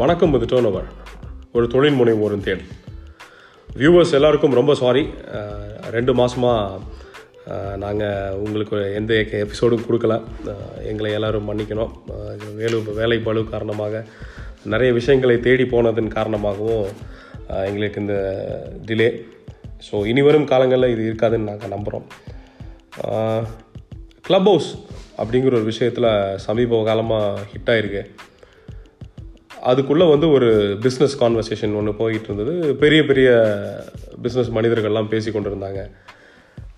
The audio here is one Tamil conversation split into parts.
வணக்கம் இது டேர்ன் ஓவர் ஒரு தொழில் முனைவோரின் தேடு. வியூவர்ஸ் எல்லாருக்கும் ரொம்ப சாரி ரெண்டு மாதமாக நாங்கள் உங்களுக்கு எந்த எபிசோடும் கொடுக்கல. எங்களை எல்லோரும் மன்னிக்கணும். வேலு வேலை காரணமாக நிறைய விஷயங்களை தேடி போனதன் காரணமாகவும் எங்களுக்கு இந்த டிலே ஸோ இனி வரும் காலங்களில் இது இருக்காதுன்னு நாங்கள் நம்புகிறோம் க்ளப் ஹவுஸ் அப்படிங்கிற ஒரு விஷயத்தில் சமீப காலமாக ஹிட் ஆகிருக்கு அதுக்குள்ளே வந்து ஒரு பிஸ்னஸ் கான்வர்சேஷன் ஒன்று போயிட்டு இருந்தது. பெரிய பெரிய பிஸ்னஸ் மனிதர்கள்லாம் பேசி கொண்டு இருந்தாங்க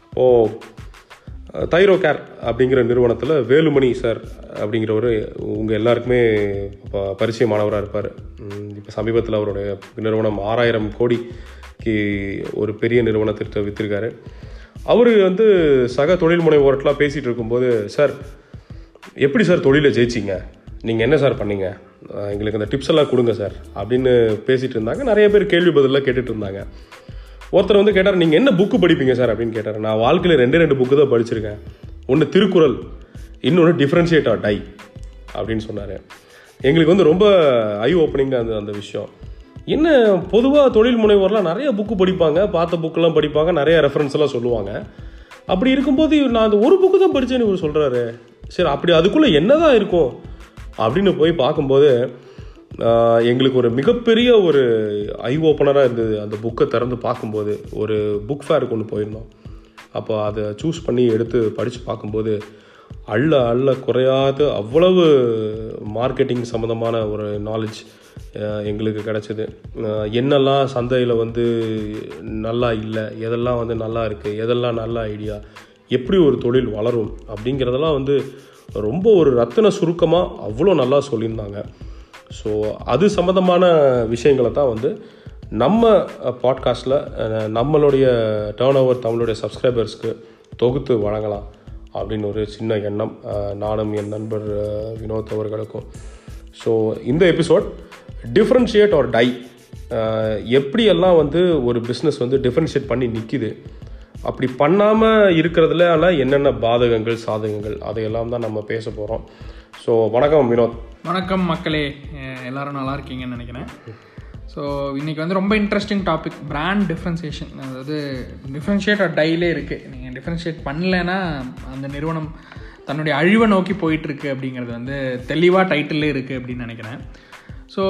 இப்போது தைரோ கேர் அப்படிங்கிற நிறுவனத்தில் வேலுமணி சார் அப்படிங்கிறவர் உங்கள் எல்லாருக்குமே இப்போ பரிச்சயமானவராக இருப்பார். இப்போ சமீபத்தில் அவருடைய நிறுவனம் ஆறாயிரம் கோடிக்கு ஒரு பெரிய நிறுவனத்திற்கு விற்றுருக்காரு அவர் வந்து சக தொழில் முனைவோர்ட்டெலாம் பேசிகிட்டு இருக்கும்போது சார் எப்படி சார் தொழிலை ஜெயிச்சிங்க? நீங்கள் என்ன சார் பண்ணீங்க? எங்களுக்கு அந்த டிப்ஸ் எல்லாம் கொடுங்க சார் அப்படின்னு பேசிகிட்டு இருந்தாங்க. நிறைய பேர் கேள்வி பதிலாக கேட்டுட்டு இருந்தாங்க. ஒருத்தர் வந்து கேட்டார் நீங்கள் என்ன புக்கு படிப்பீங்க சார் அப்படின்னு கேட்டார். நான் வாழ்க்கையில் ரெண்டே ரெண்டு புக்கு தான் படிச்சிருக்கேன். ஒன்று திருக்குறள் இன்னொன்று டிஃப்ரென்ஷியேட் ஆர் டை அப்படின்னு சொன்னார். எங்களுக்கு வந்து ரொம்ப ஐ ஓப்பனிங்காக அந்த அந்த விஷயம். என்ன பொதுவாக தொழில் முனைவோர்லாம் நிறைய புக்கு படிப்பாங்க பார்த்த புக்கெல்லாம் படிப்பாங்க நிறைய ரெஃபரன்ஸ் எல்லாம் சொல்லுவாங்க. அப்படி இருக்கும்போது நான் அந்த ஒரு புக்கு தான் படித்தேன்னு இவர் சொல்கிறாரு சரி அப்படி அதுக்குள்ளே என்னதான் இருக்கும்? அப்படின்னு போய் பார்க்கும்போது எங்களுக்கு ஒரு மிகப்பெரிய ஒரு ஐ ஓப்பனராக இருந்தது. அந்த புக்கை திறந்து பார்க்கும்போது ஒரு புக் ஃபேருக்கு ஒன்று போயிருந்தோம். அப்போ அதை சூஸ் பண்ணி எடுத்து படித்து பார்க்கும்போது அள்ள அள்ள குறையாத அவ்வளவு மார்க்கெட்டிங் சம்மந்தமான ஒரு நாலேஜ் எங்களுக்கு கிடச்சிது. என்னெல்லாம் சந்தையில் வந்து நல்லா இல்லை எதெல்லாம் வந்து நல்லா இருக்குது எதெல்லாம் நல்ல ஐடியா எப்படி ஒரு தொழில் வளரும் அப்படிங்கிறதெல்லாம் வந்து ரொம்ப ஒரு ரத்தின சுருக்கமாக அவ்வளோ நல்லா சொல்லியிருந்தாங்க. ஸோ அது சம்மந்தமான விஷயங்களை தான் வந்து நம்ம பாட்காஸ்ட்டில் நம்மளுடைய டேர்ன் ஓவர் தமிழுடைய சப்ஸ்கிரைபர்ஸ்க்கு தொகுத்து வழங்கலாம் அப்படின்னு ஒரு சின்ன எண்ணம் நானும் என் நண்பர் வினோத் அவர்களுக்கும். ஸோ இந்த எபிசோட் டிஃப்ரென்ஷியேட் ஆர் டை எப்படியெல்லாம் வந்து ஒரு பிஸ்னஸ் வந்து டிஃப்ரென்ஷியேட் பண்ணி நிற்கிது அப்படி பண்ணாமல் இருக்கிறதுல என்னென்ன பாதகங்கள் சாதகங்கள் அதையெல்லாம் தான் நம்ம பேச போகிறோம் ஸோ வணக்கம் வினோத். வணக்கம் மக்களே. எல்லோரும் எல்லாரும் நல்லா இருக்கீங்கன்னு நினைக்கிறேன். ஸோ இன்றைக்கி வந்து ரொம்ப இன்ட்ரெஸ்டிங் டாபிக் பிராண்ட் டிஃப்ரென்சியேஷன் அதாவது டிஃப்ரென்ஷியேட் டைலே இருக்குது நீங்கள் டிஃப்ரென்ஷியேட் பண்ணலைன்னா அந்த நிறுவனம் தன்னுடைய அழிவை நோக்கி போயிட்டுருக்கு அப்படிங்கிறது வந்து தெளிவாக டைட்டிலே இருக்குது அப்படின்னு நினைக்கிறேன். ஸோ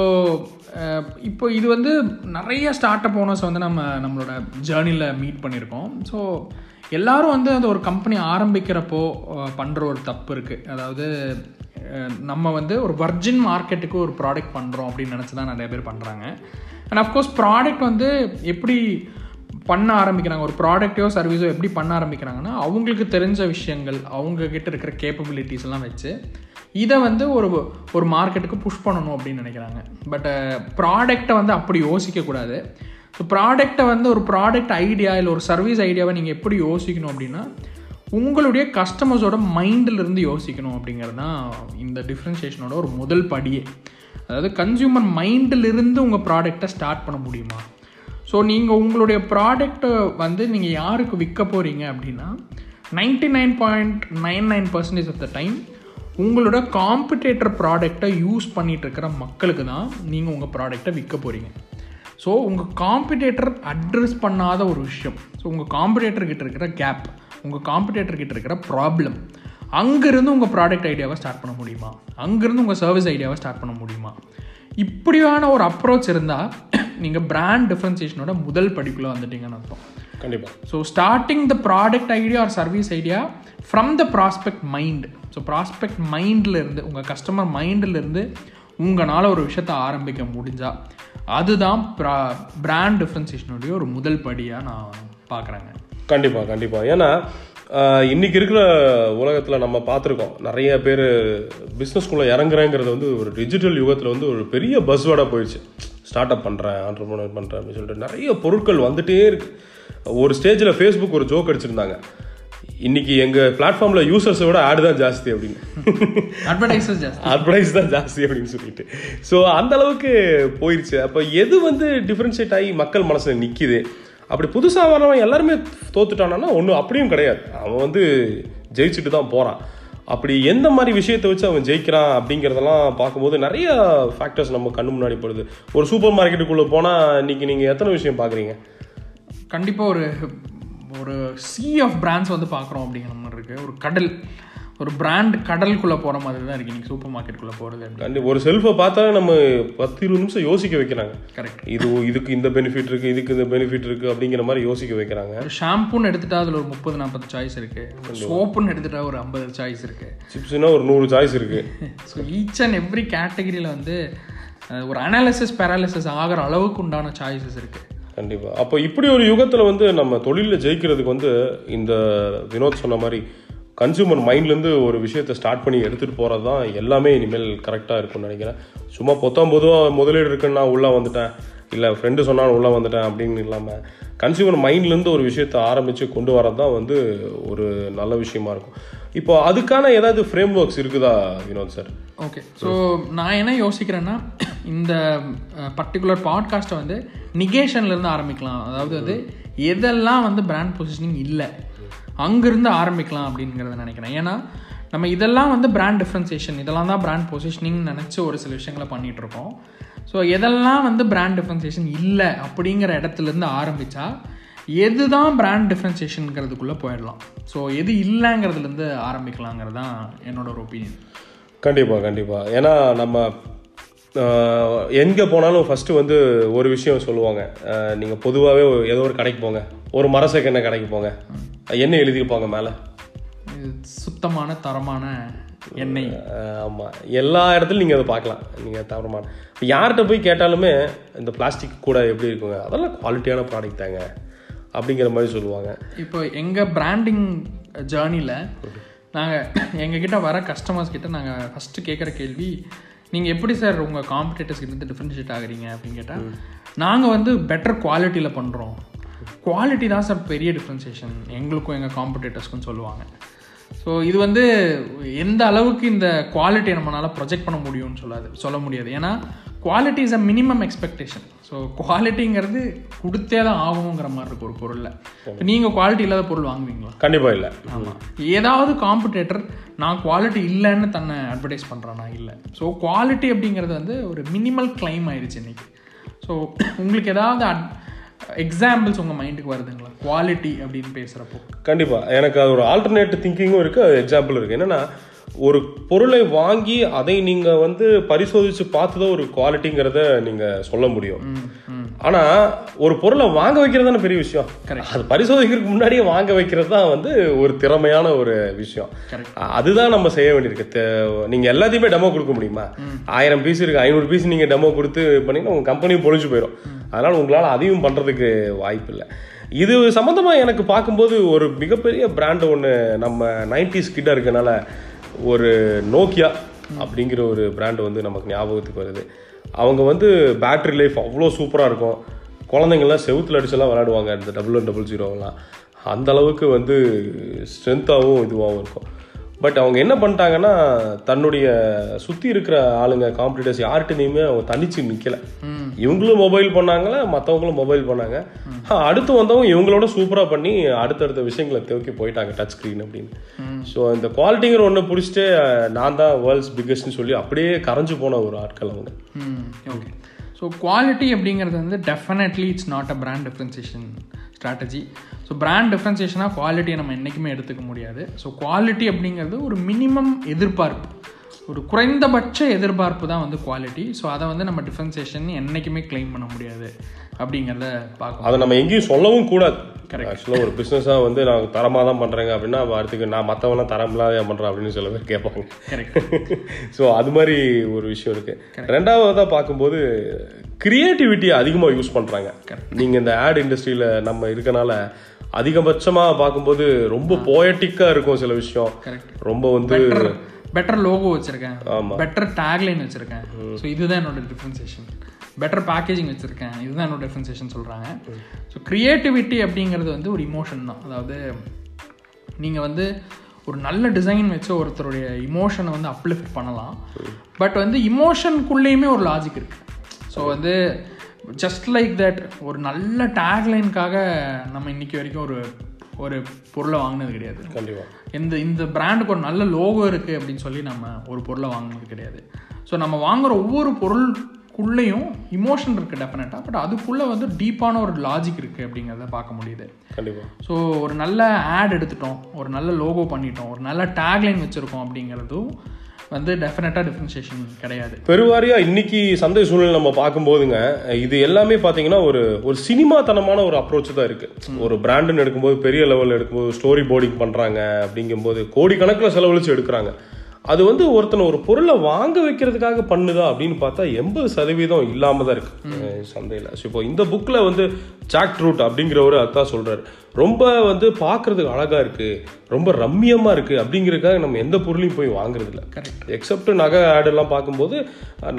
இப்போ இது வந்து நிறைய ஸ்டார்ட் அப் ஓனர்ஸ் வந்து நம்ம நம்மளோட ஜேர்னியில் மீட் பண்ணியிருக்கோம். ஸோ எல்லாரும் வந்து அந்த ஒரு கம்பெனி ஆரம்பிக்கிறப்போ பண்ணுற ஒரு தப்பு இருக்குது அதாவது நம்ம வந்து ஒரு வர்ஜின் மார்க்கெட்டுக்கு ஒரு ப்ராடக்ட் பண்ணுறோம் அப்படின்னு நினச்சி தான் நிறைய பேர் பண்ணுறாங்க அண்ட் அஃப்கோர்ஸ் ப்ராடக்ட் வந்து எப்படி பண்ண ஆரம்பிக்கிறாங்க. ஒரு ப்ராடக்ட்டோ சர்வீஸோ எப்படி பண்ண ஆரம்பிக்கிறாங்கன்னா அவங்களுக்கு தெரிஞ்ச விஷயங்கள் அவங்கக்கிட்ட இருக்கிற கேப்பபிலிட்டிஸ் எல்லாம் வச்சு இதை வந்து ஒரு ஒரு மார்க்கெட்டுக்கு புஷ் பண்ணணும் அப்படின்னு நினைக்கிறாங்க. பட் ப்ராடக்டை வந்து அப்படி யோசிக்கக்கூடாது ஸோ ப்ராடக்டை வந்து ஒரு ப்ராடக்ட் ஐடியா இல்லை ஒரு சர்வீஸ் ஐடியாவை நீங்கள் எப்படி யோசிக்கணும் அப்படின்னா உங்களுடைய கஸ்டமர்ஸோட மைண்டிலிருந்து யோசிக்கணும் அப்படிங்கிறது தான் இந்த டிஃப்ரென்ஷியேஷனோட ஒரு முதல் படியே. அதாவது கன்சியூமர் மைண்டிலிருந்து உங்கள் ப்ராடக்டை ஸ்டார்ட் பண்ண முடியுமா? ஸோ நீங்கள் உங்களுடைய ப்ராடக்ட்டை வந்து நீங்கள் யாருக்கு விற்க போகிறீங்க அப்படின்னா ninety nine point nine nine percentage of the time உங்களோட காம்படேட்டர் ப்ராடக்டை யூஸ் பண்ணிகிட்ருக்கிற இருக்கிற மக்களுக்கு தான் நீங்கள் உங்கள் ப்ராடக்டை விற்க போகிறீங்க ஸோ உங்கள் காம்படேட்டர் அட்ரஸ் பண்ணாத ஒரு விஷயம். ஸோ உங்கள் காம்படேட்டர்கிட்ட இருக்கிற கேப் உங்கள் காம்படேட்டர்கிட்ட இருக்கிற ப்ராப்ளம் அங்கேருந்து உங்கள் ப்ராடக்ட் ஐடியாவை ஸ்டார்ட் பண்ண முடியுமா? அங்கேருந்து உங்கள் சர்வீஸ் ஐடியாவை ஸ்டார்ட் பண்ண முடியுமா? இப்படியான ஒரு அப்ரோச் இருந்தால் நீங்கள் பிராண்ட் டிஃப்ரென்சியேஷனோட முதல் படிக்குள்ளே வந்துட்டீங்கன்னு அர்த்தம். கண்டிப்பாக so starting the product idea or service idea from the prospect mind so prospect மைண்டில் இருந்து உங்கள் கஸ்டமர் மைண்டில் இருந்து உங்களால் ஒரு விஷயத்தை ஆரம்பிக்க முடிஞ்சா அதுதான் ப்ரா பிராண்ட் டிஃப்ரென்சியேஷனுடைய ஒரு முதல் படியாக நான் பார்க்குறேங்க கண்டிப்பாக கண்டிப்பாக ஏன்னா ஆஹ், இன்னைக்கு இருக்கிற உலகத்தில் நம்ம பார்த்துருக்கோம். நிறைய பேர் பிஸ்னஸ்குள்ளே இறங்குறேங்கிறது வந்து ஒரு டிஜிட்டல் யுகத்தில் வந்து ஒரு பெரிய பஸ்வேர்டாக போயிடுச்சு. ஸ்டார்ட் அப் பண்ணுறேன் ஆண்டர்பிரினர் பண்ணுறேன் அப்படின்னு சொல்லிட்டு நிறைய பொருட்கள் வந்துட்டே இருக்கு. ஒரு ஸ்டேஜில் ஃபேஸ்புக் ஒரு ஜோக் அடிச்சிருந்தாங்க. இன்னைக்கு எங்கள் பிளாட்ஃபார்மில் யூசர்ஸை விட ஆடு தான் ஜாஸ்தி அப்படின்னு. அட்வைஸ் தான் ஜாஸ்தி அப்படின்னு சொல்லிட்டு. ஸோ அந்த அளவுக்கு போயிடுச்சு அப்போ எது வந்து டிஃப்ரென்ஷியேட் ஆகி மக்கள் மனசில் நிற்கிது அப்படி புதுசாக வரவன் எல்லாருமே தோத்துட்டானா ஒன்றும் அப்படியும் கிடையாது. அவன் வந்து ஜெயிச்சுட்டு தான் போகிறான் அப்படி எந்த மாதிரி விஷயத்தை வச்சு அவன் ஜெயிக்கிறான் அப்படிங்கிறதெல்லாம் பார்க்கும்போது நிறைய ஃபேக்டர்ஸ் நம்ம கண்ணு முன்னாடி போடுது. ஒரு சூப்பர் மார்க்கெட்டுக்குள்ளே போனால் இன்னைக்கு நீங்கள் எத்தனை விஷயம் பார்க்குறீங்க? கண்டிப்பாக ஒரு ஒரு சி ஆஃப் பிராண்ட்ஸ் வந்து பார்க்குறோம் அப்படிங்கிற மாதிரி இருக்குது ஒரு கடல் ஒரு பிராண்ட் கடலுக்குள்ளே போகிற மாதிரி தான் இருக்குது நீங்கள் சூப்பர் மார்க்கெட்டுக்குள்ளே போகிறது கண்டி ஒரு செல்ஃபை பார்த்தா நம்ம பத்து இருபது நிமிஷம் யோசிக்க வைக்கிறாங்க. கரெக்ட் இது இதுக்கு இந்த பெனிஃபிட் இருக்குது இதுக்கு இந்த பெனிஃபிட் இருக்குது அப்படிங்கிற மாதிரி யோசிக்க வைக்கிறாங்க. ஒரு ஷாம்புன்னு எடுத்துட்டா அதில் ஒரு முப்பது நாற்பது சாய்ஸ் இருக்குது சோப்புன்னு எடுத்துட்டா ஒரு ஐம்பது சாய்ஸ் இருக்குது சிப்ஸ்னா ஒரு நூறு சாய்ஸ் இருக்குது ஸோ ஈச் அண்ட் எவ்ரி கேட்டகரியில் வந்து ஒரு அனாலிசிஸ் பேராலிசிஸ் ஆகிற அளவுக்கு உண்டான சாய்ஸஸ் இருக்குது கண்டிப்பாக அப்போ இப்படி ஒரு யுகத்தில் வந்து நம்ம தொழிலில் ஜெயிக்கிறதுக்கு வந்து இந்த வினோத் சொன்ன மாதிரி கன்சியூமர் மைண்ட்லேருந்து ஒரு விஷயத்தை ஸ்டார்ட் பண்ணி எடுத்துகிட்டு போகிறது தான் எல்லாமே இனிமேல் கரெக்டாக இருக்கும்னு நினைக்கிறேன். சும்மா பொத்தாம் பொதுவாக முதலீடு இருக்குன்னு நான் உள்ளே வந்துட்டேன். இல்லை ஃப்ரெண்டு சொன்னாலும் உள்ளே வந்துட்டேன் அப்படின்னு இல்லாமல் கன்சியூமர் மைண்ட்லேருந்து ஒரு விஷயத்தை ஆரம்பித்து கொண்டு வரது தான் வந்து ஒரு நல்ல விஷயமா இருக்கும். இப்போ அதுக்கான ஏதாவது ஃப்ரேம் ஒர்க்ஸ் இருக்குதா வினோத் சார் ஓகே ஸோ நான் என்ன யோசிக்கிறேன்னா இந்த பர்டிகுலர் பாட்காஸ்ட்டை வந்து நிகேஷன்லேருந்து ஆரம்பிக்கலாம். அதாவது வந்து எதெல்லாம் வந்து பிராண்ட் பொசிஷனிங் இல்லை. அங்கேருந்து ஆரம்பிக்கலாம் அப்படிங்கிறத நினைக்கிறேன். ஏன்னா நம்ம இதெல்லாம் வந்து பிராண்ட் டிஃப்ரென்சியேஷன் இதெல்லாம் தான் பிராண்ட் பொசிஷனிங் நினச்சி ஒரு சில விஷயங்களை பண்ணிகிட்டு இருக்கோம். ஸோ எதெல்லாம் வந்து பிராண்ட் டிஃப்ரென்சியேஷன் இல்லை அப்படிங்கிற இடத்துலேருந்து ஆரம்பித்தா எது தான் பிராண்ட் டிஃப்ரென்சியேஷனுங்கிறதுக்குள்ளே போயிடலாம். ஸோ எது இல்லைங்கிறதுலேருந்து ஆரம்பிக்கலாங்கிறது தான் என்னோட ஒரு ஒப்பீனியன் கண்டிப்பாக கண்டிப்பாக ஏன்னா நம்ம எங்கே போனாலும் ஃபஸ்ட்டு வந்து ஒரு விஷயம் சொல்லுவாங்க. நீங்கள் பொதுவாகவே ஏதோ ஒரு கடைக்கு போங்க. ஒரு மரசக்கு எண்ணெய் கடைக்கு போங்க. என்ன எழுதியிருப்பாங்க மேலே. இது சுத்தமான தரமான எண்ணெய். ஆமாம் எல்லா இடத்துலையும் நீங்கள் அதை பார்க்கலாம். நீங்கள் தவறமான இப்போ யார்கிட்ட போய் கேட்டாலுமே இந்த பிளாஸ்டிக் கூட எப்படி இருக்குங்க? அதெல்லாம் குவாலிட்டியான ப்ராடக்ட் தாங்க. அப்படிங்கிற மாதிரி சொல்லுவாங்க. இப்போ எங்கள் பிராண்டிங் ஜேர்னியில் நாங்கள் எங்ககிட்ட வர கஸ்டமர்ஸ் கிட்ட நாங்கள் ஃபஸ்ட்டு கேட்குற கேள்வி நீங்கள் எப்படி சார் உங்கள் காம்படிட்டர்ஸ் கிட்ட டிஃப்ரென்ஷியேட் ஆகுறீங்க? அப்படின்னு கேட்டால் நாங்கள் வந்து பெட்டர் குவாலிட்டியில் பண்ணுறோம் குவாலிட்டி தான் சார் பெரிய டிஃப்ரென்சியேஷன் எங்களுக்கும் எங்கள் காம்படிட்டர்ஸ்க்கும் சொல்லுவாங்க. ஸோ இது வந்து எந்த அளவுக்கு இந்த குவாலிட்டியை நம்மளால் ப்ரொஜெக்ட் பண்ண முடியும்னு சொல்லாது சொல்ல முடியாது. ஏன்னா quality is a minimum expectation so குவாலிட்டிங்கிறது கொடுத்தே தான் ஆகணுங்கிற மாதிரி இருக்கு ஒரு பொருளில். இப்போ நீங்கள் குவாலிட்டி இல்லாத பொருள் வாங்குவீங்களா? கண்டிப்பாக இல்லை. ஆமாம் ஏதாவது காம்படிட்டர் நான் குவாலிட்டி இல்லைன்னு தன்னை அட்வர்டைஸ் பண்ணுறானா இல்லை. ஸோ குவாலிட்டி அப்படிங்கிறது வந்து ஒரு மினிமல் கிளைம் ஆயிடுச்சு இன்னைக்கு. ஸோ உங்களுக்கு ஏதாவது எக்ஸாம்பிள்ஸ் உங்கள் மைண்டுக்கு வருதுங்களா? குவாலிட்டி அப்படின்னு பேசுகிறப்போ கண்டிப்பாக எனக்கு அது ஒரு ஆல்டர்னேட் திங்கிங்கும் இருக்குது எக்ஸாம்பிள் இருக்குது என்னென்னா ஒரு பொருளை வாங்கி அதை நீங்கள் வந்து பரிசோதித்து பார்த்து தான் ஒரு குவாலிட்டிங்கிறத நீங்கள் சொல்ல முடியும். ஆனால் ஒரு பொருளை வாங்க வைக்கிறது தானே பெரிய விஷயம். அது பரிசோதிக்கிறதுக்கு முன்னாடியே வாங்க வைக்கிறது தான் வந்து ஒரு திறமையான ஒரு விஷயம். அதுதான் நம்ம செய்ய வேண்டியிருக்கு. தே- நீங்க எல்லாத்தையுமே டெமோ கொடுக்க முடியுமா? ஆயிரம் பீஸ் இருக்கு ஐநூறு பீஸ் நீங்க டெமோ கொடுத்து பண்ணீங்கன்னா உங்க கம்பெனி பொழிஞ்சு போயிடும் அதனால உங்களால அதையும் பண்றதுக்கு வாய்ப்பு இல்லை இது சம்பந்தமா எனக்கு பார்க்கும்போது ஒரு மிகப்பெரிய பிராண்ட் ஒன்று நம்ம நைன்டிஸ் கிட்ட இருக்கனால ஒரு நோக்கியா அப்படிங்கிற ஒரு பிராண்ட் வந்து நமக்கு ஞாபகத்துக்கு வருது. அவங்க வந்து பேட்ரி லைஃப் அவ்வளோ சூப்பராக இருக்கும். குழந்தைங்கள்லாம் செவுத்தில் அடிச்செல்லாம் விளையாடுவாங்க இந்த டபுள் ஒன் டபுள் ஜீரோலாம் அந்தளவுக்கு வந்து ஸ்ட்ரென்த்தாகவும் இதுவாகவும் இருக்கும். பட் அவங்க என்ன பண்ணிட்டாங்கன்னா தன்னுடைய சுற்றி இருக்கிற ஆளுங்க காம்படிட்டர்ஸ் யார்கிட்டையுமே அவங்க தனிச்சு நிற்கல இவங்களும் மொபைல் பண்ணாங்கள? மற்றவங்களும் மொபைல் பண்ணாங்க. அடுத்து வந்தவங்க இவங்களோட சூப்பராக பண்ணி அடுத்தடுத்த விஷயங்களை தூக்கி போயிட்டாங்க டச் ஸ்க்ரீன் அப்படின்னு. ஸோ இந்த குவாலிட்டிங்கிற ஒன்று பிடிச்சிட்டு நான் தான் வேர்ல்ட்ஸ் பிக்கஸ்ட்னு சொல்லி அப்படியே கரைஞ்சு போன ஒரு ஆட்கள் அவங்க. ஓகே ஸோ குவாலிட்டி அப்படிங்கிறது வந்து definitely it's not a brand differentiation strategy so brand டிஃப்ரென்சியேஷனாக குவாலிட்டியை நம்ம என்றைக்குமே எடுத்துக்க முடியாது. ஸோ குவாலிட்டி அப்படிங்கிறது ஒரு மினிமம் எதிர்பார்ப்பு. ஒரு குறைந்தபட்ச எதிர்பார்ப்பு தான் வந்து குவாலிட்டி ஸோ அதை வந்து நம்ம டிஃப்ரென்சியேஷன் என்றைக்குமே க்ளைம் பண்ண முடியாது அப்படிங்கிறத பார்க்கணும். அதை நம்ம எங்கேயும் சொல்லவும் கூடாது. ஆக்சுவலாக ஒரு பிஸ்னஸாக வந்து நான் தரமாக தான் பண்ணுறேங்க அப்படின்னா அடுத்துக்கு நான் மற்றவங்களாம் தரமில்லாத பண்ணுறேன் அப்படின்னு சில பேர் கேட்பாங்க. கரெக்ட் ஸோ அது மாதிரி ஒரு விஷயம் இருக்கு. ரெண்டாவதாக பார்க்கும்போது கிரியேட்டிவிட்டியை அதிகமாக யூஸ் பண்ணுறாங்க நீங்கள் இந்த ஆட் இண்டஸ்ட்ரியில் நம்ம இருக்கனால அதிகபட்சமாக பார்க்கும்போது ரொம்ப போயட்டிக்காக இருக்கும் சில விஷயம். ரொம்ப வந்து பெட்டர் லோகோ வச்சிருக்கேன். ஆமா. பெட்டர் டேக்லைன் வச்சிருக்கேன். ஸோ இதுதான் என்னோட டிஃப்ரென்சியேஷன் பெட்டர் பேக்கேஜிங் வச்சிருக்கேன். இதுதான் என்னோட டிஃப்ரென்சியேஷன் சொல்றாங்க. ஸோ கிரியேட்டிவிட்டி அப்படிங்கிறது வந்து ஒரு இமோஷன் தான். அதாவது நீங்கள் வந்து ஒரு நல்ல டிசைன் வச்சு ஒருத்தருடைய இமோஷனை வந்து அப்லிஃப்ட் பண்ணலாம். பட் வந்து இமோஷனுக்குள்ளேயுமே ஒரு லாஜிக் இருக்கு. ஸோ வந்து ஜஸ்ட் லைக் தட் ஒரு நல்ல டேக்லைனுக்காக நம்ம இன்னைக்கு வரைக்கும் ஒரு ஒரு பொருளை வாங்கினது கிடையாது. கண்டிப்பாக இந்த இந்த பிராண்டுக்கு ஒரு நல்ல லோகோ இருக்குது அப்படின்னு சொல்லி நம்ம ஒரு பொருளை வாங்கினது கிடையாது. ஸோ நம்ம வாங்குற ஒவ்வொரு பொருளுக்குள்ளேயும் இமோஷன் இருக்குது டெஃபினட்டாக பட் அதுக்குள்ளே வந்து டீப்பான ஒரு லாஜிக் இருக்குது அப்படிங்கிறத பார்க்க முடியுது. கண்டிப்பாக ஸோ ஒரு நல்ல ஆட் எடுத்துட்டோம் ஒரு நல்ல லோகோ பண்ணிட்டோம் ஒரு நல்ல டேக்லைன் வச்சுருக்கோம் அப்படிங்கிறதும் வந்து டெஃபினட்டாக டிஃப்ரென்சியேஷன் கிடையாது. பெருவாரியா இன்னைக்கு சந்தை சூழ்நிலை நம்ம பார்க்கும்போதுங்க இது எல்லாமே பார்த்தீங்கன்னா ஒரு ஒரு சினிமாத்தனமான ஒரு அப்ரோச் தான் இருக்கு. ஒரு பிராண்டுன்னு எடுக்கும்போது பெரிய லெவலில் எடுக்கும்போது ஸ்டோரி போர்டிங் பண்றாங்க அப்படிங்கும்போது கோடிக்கணக்கில் செலவழிச்சு எடுக்கிறாங்க. அது வந்து ஒருத்தனை ஒரு பொருளை வாங்க வைக்கிறதுக்காக பண்ணுதா அப்படின்னு பார்த்தா எண்பது சதவீதம் இல்லாம தான் இருக்கு அஹ் சந்தையில. So, இப்போ இந்த புக்ல வந்து ஜாக் ட்ரூட் அப்படிங்கிறவரு அதான் சொல்றாரு. ரொம்ப வந்து பார்க்கிறதுக்கு அழகா இருக்கு ரொம்ப ரம்மியமா இருக்கு அப்படிங்கிறதுக்காக நம்ம எந்த பொருளையும் போய் வாங்குறது இல்ல. எக்ஸப்ட் நகை ஆடு எல்லாம் பார்க்கும்போது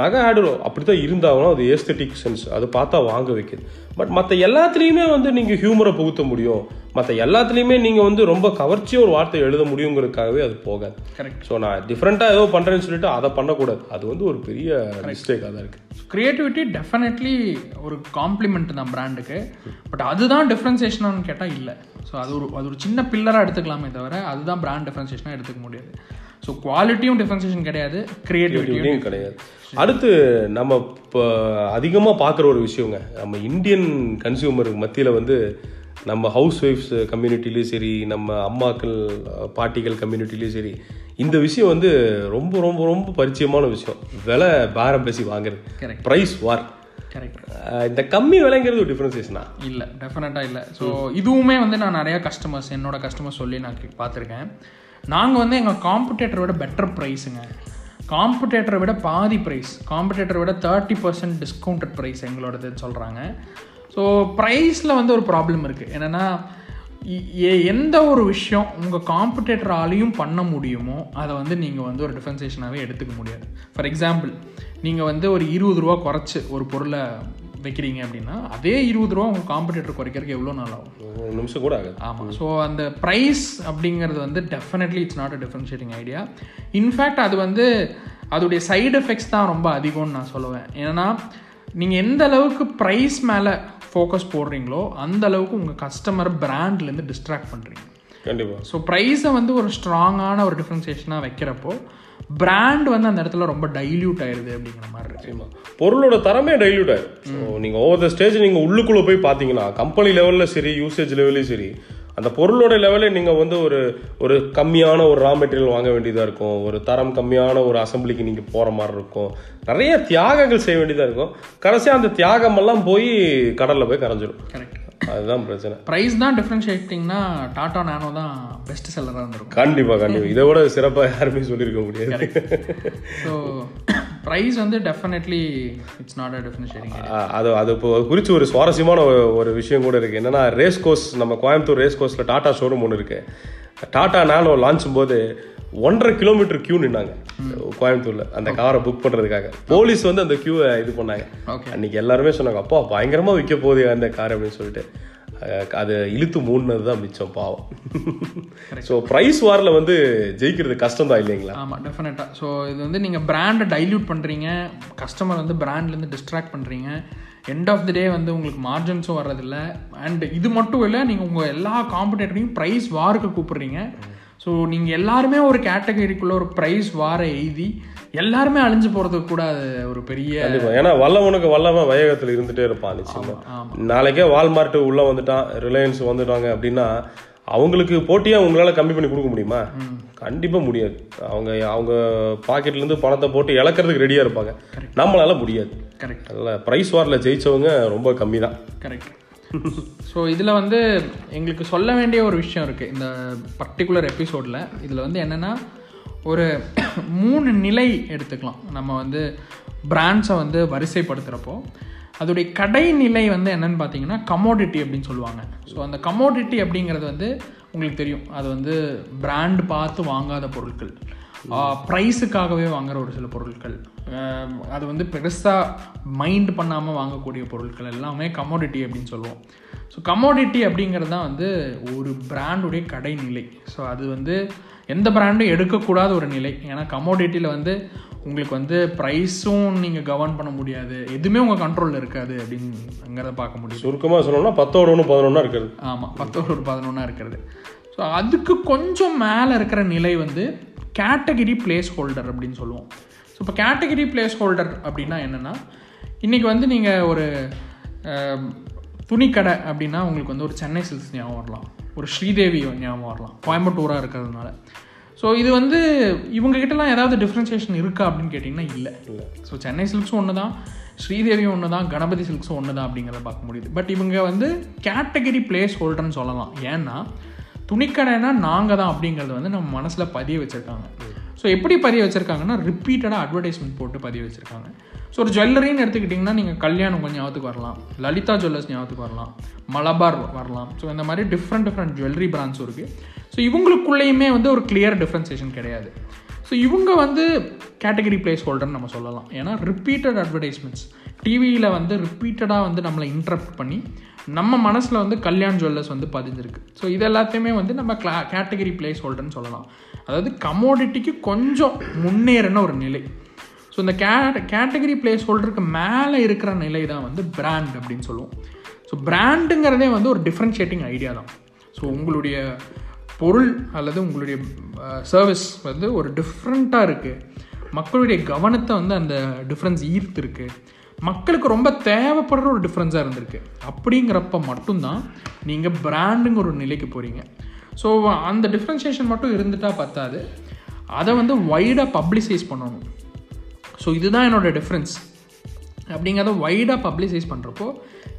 நகை ஆடு அப்படித்தான் இருந்தாலும் அது ஏஸ்தட்டிக் சென்ஸ் அது பார்த்தா வாங்க வைக்குது. பட் மற்ற எல்லாத்துலேயுமே வந்து நீங்கள் ஹியூமரை புகுத்த முடியும். மற்ற எல்லாத்துலேயுமே நீங்கள் வந்து ரொம்ப கவர்ச்சியாக ஒரு வார்த்தை எழுத முடியுங்கிறதுக்காகவே அது போகாது. கரெக்ட் ஸோ நான் டிஃப்ரெண்ட்டாக ஏதோ பண்ணுறேன்னு சொல்லிட்டு அதை பண்ணக்கூடாது. அது வந்து ஒரு பெரிய மிஸ்டேக்காக தான் இருக்குது க்ரியேட்டிவிட்டி டெஃபினெட்லி ஒரு காம்ப்ளிமெண்ட் தான் பிராண்டுக்கு பட் அதுதான் டிஃப்ரென்சியேஷனானு கேட்டால் இல்லை. ஸோ அது ஒரு அது ஒரு சின்ன பில்லராக எடுத்துக்கலாமே தவிர அதுதான் பிராண்ட் டிஃப்ரென்சியேஷனாக எடுத்துக்க முடியாது. ஸோ குவாலிட்டியும் டிஃப்ரென்சியேஷன் கிடையாது க்ரியேட்டிவிட்டியும் கிடையாது. அடுத்து நம்ம இப்போ அதிகமாக பார்க்குற ஒரு விஷயங்க நம்ம இந்தியன் கன்சியூமர் மத்தியில் வந்து நம்ம ஹவுஸ் ஒய்ஃப்ஸ் கம்யூனிட்டிலையும் சரி நம்ம அம்மாக்கள் பாட்டிகள் கம்யூனிட்டிலையும் சரி இந்த விஷயம் வந்து ரொம்ப ரொம்ப ரொம்ப பரிச்சயமான விஷயம். விலை பேரம் பேசி வாங்குறது. ப்ரைஸ் வார் கரெக்ட் இந்த கம்மி விலைங்கிறது ஒரு டிஃப்ரென்சேஷனா இல்லை டெஃபினட்டாக இல்லை. ஸோ இதுவுமே வந்து நான் நிறைய கஸ்டமர்ஸ் என்னோட கஸ்டமர்ஸ் சொல்லி நான் பார்த்துருக்கேன். நாங்கள் வந்து எங்கள் காம்படேட்டரை விட பெட்டர் ப்ரைஸுங்க காம்படேட்டரை விட பாதி ப்ரைஸ் காம்படேட்டரை விட தேர்ட்டி பர்சன்ட் டிஸ்கவுண்டட் ப்ரைஸ் எங்களோடதுன்னு சொல்கிறாங்க ஸோ ப்ரைஸில் வந்து ஒரு ப்ராப்ளம் இருக்குது என்னென்னா எந்த ஒரு விஷயம் உங்கள் காம்படேட்டராலையும் பண்ண முடியுமோ அதை வந்து நீங்கள் வந்து ஒரு டிஃபென்சேஷனாகவே எடுத்துக்க முடியாது. ஃபார் எக்ஸாம்பிள் நீங்கள் வந்து ஒரு இருபது ரூபா குறைச்சி ஒரு பொருளை வைக்கிறீங்க அப்படின்னா அதே இருபது ரூபா உங்கள் காம்படிட்டர் குறைக்கிறதுக்கு எவ்வளோ நாள் ஆகும்? ஒரு நிமிஷம் கூட ஆகாது. ஆமாம் ஸோ அந்த ப்ரைஸ் அப்படிங்கிறது வந்து definitely it's not a differentiating idea in fact அது வந்து அதோடைய சைடு எஃபெக்ட்ஸ் தான் ரொம்ப அதிகம்னு நான் சொல்லுவேன். ஏன்னா நீங்கள் எந்த அளவுக்கு ப்ரைஸ் மேலே ஃபோக்கஸ் போடுறீங்களோ அந்த அளவுக்கு உங்கள் கஸ்டமர் பிராண்ட்லேருந்து டிஸ்ட்ராக்ட் பண்ணுறீங்க கண்டிப்பாக ஸோ ப்ரைஸை வந்து ஒரு ஸ்ட்ராங்கான ஒரு டிஃப்ரென்சியேஷனாக வைக்கிறப்போ பிராண்ட் வந்து அந்த இடத்துல ரொம்ப டைல்யூட் ஆயிருது அப்படிங்கிற மாதிரி இருக்கு. பொருளோட தரமே டைல்யூட் ஆயிடும் நீங்கள் ஓவர் த ஸ்டேஜ் நீங்கள் உள்ளுக்குள்ளே போய் பார்த்தீங்கன்னா கம்பெனி லெவலில் சரி யூசேஜ் லெவலையும் சரி அந்த பொருளோட லெவலே நீங்கள் வந்து ஒரு ஒரு கம்மியான ஒரு ரா மெட்டீரியல் வாங்க வேண்டியதாக இருக்கும். ஒரு தரம் கம்மியான ஒரு அசம்பிளிக்கு நீங்கள் போகிற மாதிரி இருக்கும். நிறைய தியாகங்கள் செய்ய வேண்டியதாக இருக்கும். கடைசியாக அந்த தியாகமெல்லாம் போய் கடலில் போய் கரைஞ்சிரும். கரெக்ட் அதுதான் பிரச்சனை. ப்ரைஸ் தான் டிஃப்ரென்ஷியேட்டிங்னா டாடா நானோ தான் பெஸ்ட் செல்லராக இருந்திருக்கும். கண்டிப்பாக கண்டிப்பாக இதை விட சிறப்பாக யாருமே சொல்லியிருக்க முடியாது. ஸோ ப்ரைஸ் வந்து definitely it's not a differentiating அது அது இப்போ குறித்து ஒரு சுவாரஸ்யமான ஒரு- விஷயம் கூட இருக்குது என்னன்னா ரேஸ் கோர்ஸ் நம்ம கோயம்புத்தூர் ரேஸ் கோர்ஸில் டாடா ஷோரூம் ஒன்று இருக்கு. டாடா நானோ லான்ச்சும் போது ஒன்றரை கிலோமீட்டர் கியூ நின்னாங்க. கோயம்புத்தூர்ல. அந்த காரை புக் பண்றதுக்காக. போலீஸ் வந்து அந்த கியூவை இது பண்ணாங்க. ஓகே அன்னைக்கு எல்லாருமே சொன்னாங்க அப்பா பயங்கரமா விற்க போகுது அந்த கார் அப்படின்னு சொல்லிட்டு. அது இழுத்து மூடினது தான் மிச்சம் பாவம். ஸோ ப்ரைஸ் வாரில் வந்து ஜெயிக்கிறது கஷ்டம் தான் இல்லைங்களா? ஆமாம் டெஃபினட்டாக ஸோ இது வந்து நீங்கள் பிராண்டை டைல்யூட் பண்ணுறீங்க கஸ்டமர் வந்து பிராண்ட்லேருந்து டிஸ்ட்ராக்ட் பண்ணுறீங்க எண்ட் ஆஃப் தி டே வந்து உங்களுக்கு மார்ஜின்ஸும் வர்றதில்ல. அண்ட் இது மட்டும் இல்லை நீங்கள் உங்கள் எல்லா காம்படேட்டரையும் ப்ரைஸ் வாருக்கு கூப்பிடுறீங்க. ஸோ நீங்கள் எல்லாருமே ஒரு கேட்டகரிக்குள்ளே ஒரு ப்ரைஸ் வார எழுதி எல்லாருமே அழிஞ்சு போகிறதுக்கு கூட அது ஒரு பெரிய ஏன்னா வல்லவனுக்கு வல்லவன் வயகத்தில் இருந்துட்டே இருப்பான் நிச்சயமா. நாளைக்கே வால்மார்ட் உள்ள வந்துட்டான் ரிலையன்ஸ் வந்துட்டாங்க அப்படின்னா அவங்களுக்கு போட்டியா உங்களால கம்மி பண்ணி கொடுக்க முடியுமா? கண்டிப்பா முடியாது. அவங்க அவங்க பாக்கெட்ல இருந்து பணத்தை போட்டு இழக்கிறதுக்கு ரெடியா இருப்பாங்க. நம்மளால முடியாது. கரெக்ட் அதனால பிரைஸ் வார்ல ஜெயிச்சவங்க ரொம்ப கம்மி தான் கரெக்ட் ஸோ இதில் வந்து எங்களுக்கு சொல்ல வேண்டிய ஒரு விஷயம் இருக்குது இந்த பர்டிகுலர் எபிசோடில் இதில் வந்து என்னென்னா ஒரு மூணு நிலை எடுத்துக்கலாம். நம்ம வந்து பிராண்ட்ஸை வந்து வரிசைப்படுத்துகிறப்போ அதோடைய கடைநிலை வந்து என்னன்னு பார்த்தீங்கன்னா கமோடிட்டி அப்படின்னு சொல்லுவாங்க. ஸோ அந்த கமோடிட்டி அப்படிங்கிறது வந்து உங்களுக்கு தெரியும். அது வந்து பிராண்ட் பார்த்து வாங்காத பொருட்கள். ப்ரைஸுக்காகவே வாங்குற ஒரு சில பொருட்கள். அது வந்து பெருசாக மைண்ட் பண்ணாமல் வாங்கக்கூடிய பொருட்கள் எல்லாமே கமோடிட்டி அப்படின்னு சொல்லுவோம். ஸோ கமோடிட்டி அப்படிங்கிறது தான் வந்து ஒரு பிராண்டுடைய கடைநிலை. ஸோ அது வந்து எந்த பிராண்டும் எடுக்கக்கூடாத ஒரு நிலை. ஏன்னா கமோடிட்டியில் வந்து உங்களுக்கு வந்து ப்ரைஸும் நீங்கள் கவர்ன் பண்ண முடியாது. எதுவுமே உங்கள் கண்ட்ரோலில் இருக்காது அப்படின்னு அங்கே பார்க்க முடியும். சுருக்கமாக சொல்லணும்னா பத்தோட ஒன்று பதினொன்றா இருக்கிறது. ஆமாம் பத்தோடு ஒரு பதினொன்றா இருக்கிறது. ஸோ அதுக்கு கொஞ்சம் மேலே இருக்கிற நிலை வந்து கேட்டகிரி பிளேஸ் ஹோல்டர் அப்படின்னு சொல்லுவோம். ஸோ இப்போ கேட்டகிரி பிளேஸ் ஹோல்டர் அப்படின்னா என்னென்னா இன்றைக்கி வந்து நீங்கள் ஒரு துணிக்கடை அப்படின்னா உங்களுக்கு வந்து ஒரு சென்னை சில்க்ஸ் ஞாபகம் வரலாம். ஒரு ஸ்ரீதேவி ஞாபகம் வரலாம். கோயம்புத்தூராக இருக்கிறதுனால. ஸோ இது வந்து இவங்க கிட்டலாம் ஏதாவது டிஃப்ரென்சியேஷன் இருக்கா அப்படின்னு கேட்டிங்கன்னா இல்லை. இல்லை. ஸோ சென்னை சில்க்ஸும் ஒன்று தான் ஸ்ரீதேவியும் ஒன்று தான் கணபதி சில்க்ஸும் ஒன்று தான் அப்படிங்கிறத பார்க்க முடியுது. பட் இவங்க வந்து கேட்டகரி பிளேஸ் ஹோல்டர்னு சொல்லலாம். ஏன்னா துணிக்கடைனா நாங்கள் தான் அப்படிங்கிறது வந்து நம்ம மனசில் பதிய வச்சுருக்காங்க. ஸோ எப்படி பதிய வச்சுருக்காங்கன்னா ரிப்பீட்டடாக அட்வர்டைஸ்மெண்ட் போட்டு பதிய வச்சுருக்காங்க. ஸோ ஒரு ஜுவல்லரின்னு எடுத்துக்கிட்டிங்கன்னா நீங்கள் கல்யாணம் கொஞ்சம் ஞாபகத்துக்கு வரலாம். லலிதா ஜுவல்லர்ஸ் ஞாபகத்துக்கு வரலாம். மலபார் வரலாம். ஸோ இந்த மாதிரி டிஃப்ரெண்ட் டிஃப்ரெண்ட் ஜுவல்லரி பிராண்ட்ஸும் இருக்குது ஸோ இவங்களுக்குள்ளேயுமே வந்து ஒரு கிளியர் டிஃப்ரென்சேஷன் கிடையாது. ஸோ இவங்க வந்து கேட்டகரி பிளேஸ் ஹோல்டர்னு நம்ம சொல்லலாம். ஏன்னா ரிப்பீட்டட் அட்வர்டைஸ்மெண்ட்ஸ் டிவியில் வந்து ரிப்பீட்டடாக வந்து நம்மளை இன்ட்ரப்ட் பண்ணி நம்ம மனசில் வந்து கல்யாண் ஜுவல்லர்ஸ் வந்து பதிஞ்சிருக்கு. ஸோ இது எல்லாத்தையுமே வந்து நம்ம கிளா கேட்டகரி பிளேஸ் ஹோல்டர்னு சொல்லலாம். அதாவது கமோடிட்டிக்கு கொஞ்சம் முன்னேறின ஒரு நிலை. ஸோ இந்த கே கேட்டகரி பிளேஸ் ஹோல்டருக்கு மேலே இருக்கிற நிலை தான் வந்து பிராண்ட் அப்படின்னு சொல்லுவோம். ஸோ பிராண்டுங்கிறதே வந்து ஒரு டிஃப்ரென்ஷியேட்டிங் ஐடியா தான். ஸோ உங்களுடைய பொருள் அல்லது உங்களுடைய சர்வீஸ் வந்து ஒரு டிஃப்ரெண்ட்டாக இருக்குது மக்களுடைய கவனத்தை வந்து அந்த டிஃப்ரென்ஸ் ஈர்த்திருக்கு. மக்களுக்கு ரொம்ப தேவைப்படுற ஒரு டிஃப்ரென்ஸாக இருந்திருக்கு. அப்படிங்கிறப்ப மட்டும்தான் நீங்கள் பிராண்டுங்கிற ஒரு நிலைக்கு போகிறீங்க ஸோ அந்த டிஃப்ரென்ஷியேஷன் மட்டும் இருந்துட்டால் பத்தாது. அதை வந்து வைடாக பப்ளிசைஸ் பண்ணணும். ஸோ இதுதான் என்னோட டிஃப்ரென்ஸ் அப்படிங்கிறத வைடாக பப்ளிசைஸ் பண்ணுறப்போ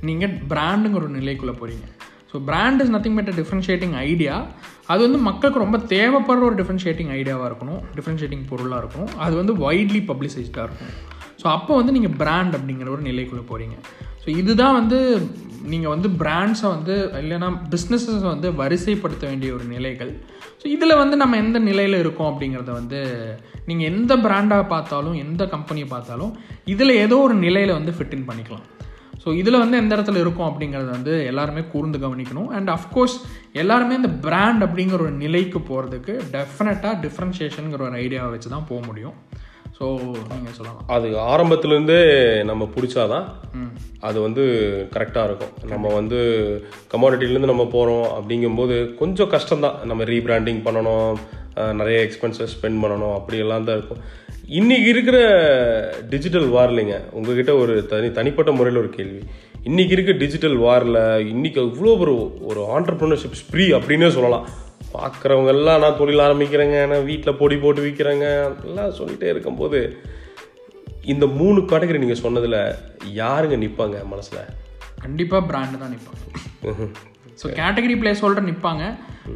நீங்கள் பிராண்டுங்கிற ஒரு நிலைக்குள்ளே போகிறீங்க so brand is nothing but differentiating idea அது வந்து மக்களுக்கு ரொம்ப தேவைப்படுற ஒரு டிஃப்ரென்ஷியேட்டிங் ஐடியாவாக இருக்கணும். டிஃப்ரென்ஷியேட்டிங் பொருளாக இருக்கணும். அது வந்து வைட்லி பப்ளிசைஸ்டாக இருக்கும் ஸோ அப்போ வந்து நீங்கள் பிராண்ட் அப்படிங்கிற ஒரு நிலைக்குள்ளே போகிறீங்க ஸோ இதுதான் வந்து நீங்கள் வந்து பிராண்ட்ஸை வந்து இல்லைன்னா பிஸ்னஸஸை வந்து வரிசைப்படுத்த வேண்டிய ஒரு நிலைகள். ஸோ இதில் வந்து நம்ம எந்த நிலையில் இருக்கோம் அப்படிங்கிறத வந்து நீங்கள் எந்த பிராண்டாக பார்த்தாலும் எந்த கம்பெனியை பார்த்தாலும் இதில் ஏதோ ஒரு நிலையில் வந்து ஃபிட்டின் பண்ணிக்கலாம். ஸோ இதில் வந்து எந்த இடத்துல இருக்கும் அப்படிங்கிறத வந்து எல்லாருமே கூர்ந்து கவனிக்கணும். அண்ட் அஃப்கோர்ஸ் எல்லாருமே இந்த பிராண்ட் அப்படிங்கிற ஒரு நிலைக்கு போகிறதுக்கு டெஃபினட்டாக டிஃப்ரென்ஷியேஷனுங்கிற ஒரு ஐடியாவை வச்சு தான் போக முடியும். ஸோ நீங்கள் சொல்லலாம். அது ஆரம்பத்துலேருந்தே நம்ம பிடிச்சாதான் அது வந்து கரெக்டாக இருக்கும். நம்ம வந்து கமாடிட்டிலேருந்து நம்ம போகிறோம் அப்படிங்கும்போது கொஞ்சம் கஷ்டம்தான். நம்ம ரீபிராண்டிங் பண்ணணும் நிறைய எக்ஸ்பென்சஸ் ஸ்பெண்ட் பண்ணணும் அப்படியெல்லாம் தான் இருக்கும். இன்னைக்கு இருக்கிற டிஜிட்டல் வார்லைங்க உங்ககிட்ட ஒரு தனி தனிப்பட்ட முறையில் ஒரு கேள்வி. இன்னைக்கு இருக்க டிஜிட்டல் வாரில் இன்னைக்கு இவ்வளோ ஒரு ஒரு ஆண்டர்ப்ரினர்ஷிப் ஸ்ப்ரீ அப்படின்னே சொல்லலாம். பார்க்குறவங்க எல்லாம் நான் தொழில் ஆரம்பிக்கிறேங்க நான் வீட்டில் பொடி போட்டு விற்கிறேங்க எல்லாம் சொல்லிட்டே இருக்கும்போது இந்த மூணு கேட்டகரி நீங்கள் சொன்னதில் யாருங்க நிற்பாங்க மனசில்? கண்டிப்பாக பிராண்டு தான் நிற்பாங்க ஸோ கேட்டகரி பிளேஸ் ஹோல்டர் நிற்பாங்க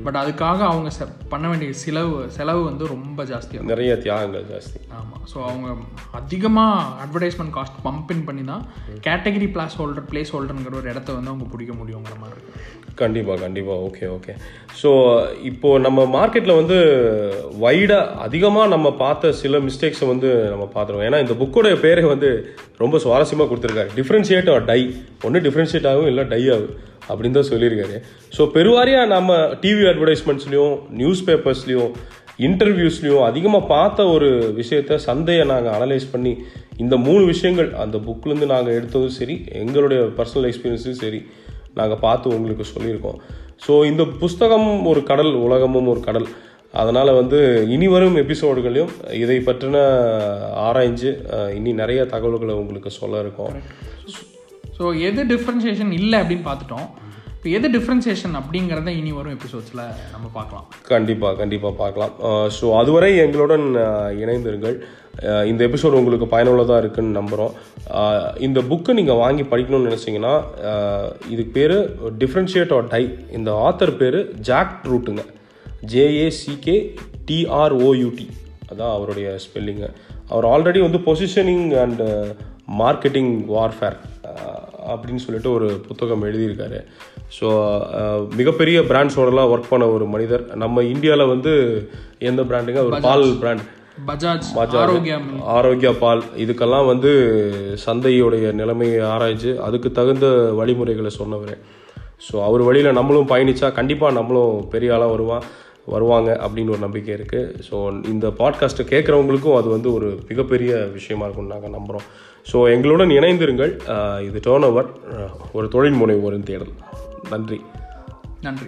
பட் அதுக்காக அவங்க பண்ண வேண்டிய செலவு செலவு வந்து ரொம்ப ஜாஸ்தியாக நிறைய தியாகங்கள் ஜாஸ்தி. ஆமாம் ஸோ அவங்க அதிகமாக அட்வர்டைஸ்மெண்ட் காஸ்ட் பம்பின் பண்ணி தான் கேட்டகரி பிளாஸ் ஹோல்டர் பிளேஸ் ஹோல்டருங்கிற ஒரு இடத்த வந்து அவங்க பிடிக்க முடியுங்கிற மாதிரி. இருக்கு கண்டிப்பாக கண்டிப்பாக ஓகே ஓகே ஸோ இப்போது நம்ம மார்க்கெட்டில் வந்து வைடாக அதிகமாக நம்ம பார்த்த சில மிஸ்டேக்ஸை வந்து நம்ம பார்த்துருவோம் ஏன்னா இந்த புக்கோட பேரே வந்து ரொம்ப சுவாரஸ்யமாக கொடுத்துருக்காரு. டிஃப்ரென்ஷியேட் ஆர் டை ஒன்று டிஃப்ரென்ஷியேட் ஆகும் இல்லை டை ஆகும். அப்படின்னு தான் சொல்லியிருக்காரு. ஸோ பெருவாரியாக நம்ம டிவி அட்வர்டைஸ்மெண்ட்ஸ்லையும் நியூஸ் பேப்பர்ஸ்லையும் இன்டர்வியூஸ்லையும் அதிகமாக பார்த்த ஒரு விஷயத்த சந்தையை நாங்கள் அனலைஸ் பண்ணி இந்த மூணு விஷயங்கள் அந்த புக்லேருந்து நாங்கள் எடுத்ததும் சரி எங்களுடைய பர்சனல் எக்ஸ்பீரியன்ஸும் சரி நாங்கள் பார்த்து உங்களுக்கு சொல்லியிருக்கோம். ஸோ இந்த புஸ்தகம் ஒரு கடல் உலகமும் ஒரு கடல். அதனால் வந்து இனி வரும் எபிசோடுகளையும் இதை பற்றின ஆராய்ஞ்சு இனி நிறைய தகவல்களை உங்களுக்கு சொல்ல இருக்கோம். ஸோ எது டிஃப்ரென்சியேஷன் இல்லை அப்படின்னு பார்த்துட்டோம். இப்போ எது டிஃப்ரென்சியேஷன் அப்படிங்கிறத இனி வரும் எபிசோட்ஸில் நம்ம பார்க்கலாம். கண்டிப்பாக கண்டிப்பாக பார்க்கலாம். ஸோ அதுவரை எங்களுடன் இணைந்திருங்கள். இந்த எபிசோடு உங்களுக்கு பயனுள்ளதாக இருக்குன்னு நம்புகிறோம் இந்த புக்கை நீங்கள் வாங்கி படிக்கணும்னு நினச்சிங்கன்னா இதுக்கு பேர் டிஃப்ரென்ஷியேட் ஆர் டை இந்த ஆத்தர் பேர் Jack ட்ரூட்டுங்க J A C K T R O U T அதான் அவருடைய ஸ்பெல்லிங்கு அவர் ஆல்ரெடி வந்து பொசிஷனிங் அண்டு மார்க்கெட்டிங் வார்ஃபேர் அப்படின்னு சொல்லிட்டு ஒரு புத்தகம் எழுதியிருக்காரு. ஸோ மிகப்பெரிய பிராண்ட்ஸோடலாம் ஒர்க் பண்ண ஒரு மனிதர். நம்ம இந்தியாவில் வந்து எந்த பிராண்டுங்க ஒரு பால் பிராண்ட் பஜாஜ். ஆரோக்கியா பால். இதுக்கெல்லாம் வந்து சந்தையுடைய நிலைமையை ஆராய்ஞ்சு அதுக்கு தகுந்த வழிமுறைகளை சொன்னவர். ஸோ அவர் வழியில் நம்மளும் பயணிச்சா கண்டிப்பாக நம்மளும் பெரிய ஆளாக வருவான். வருவாங்க அப்படின்னு ஒரு நம்பிக்கை இருக்குது ஸோ இந்த பாட்காஸ்ட்டை கேட்குறவங்களுக்கும் அது வந்து ஒரு மிகப்பெரிய விஷயமா இருக்கும்னு நாங்கள் நம்புகிறோம் ஸோ எங்களுடன் இணைந்திருங்கள். இது டேர்ன் ஓவர் ஒரு தொழில் முனைவோரின் தேடல். நன்றி. நன்றி.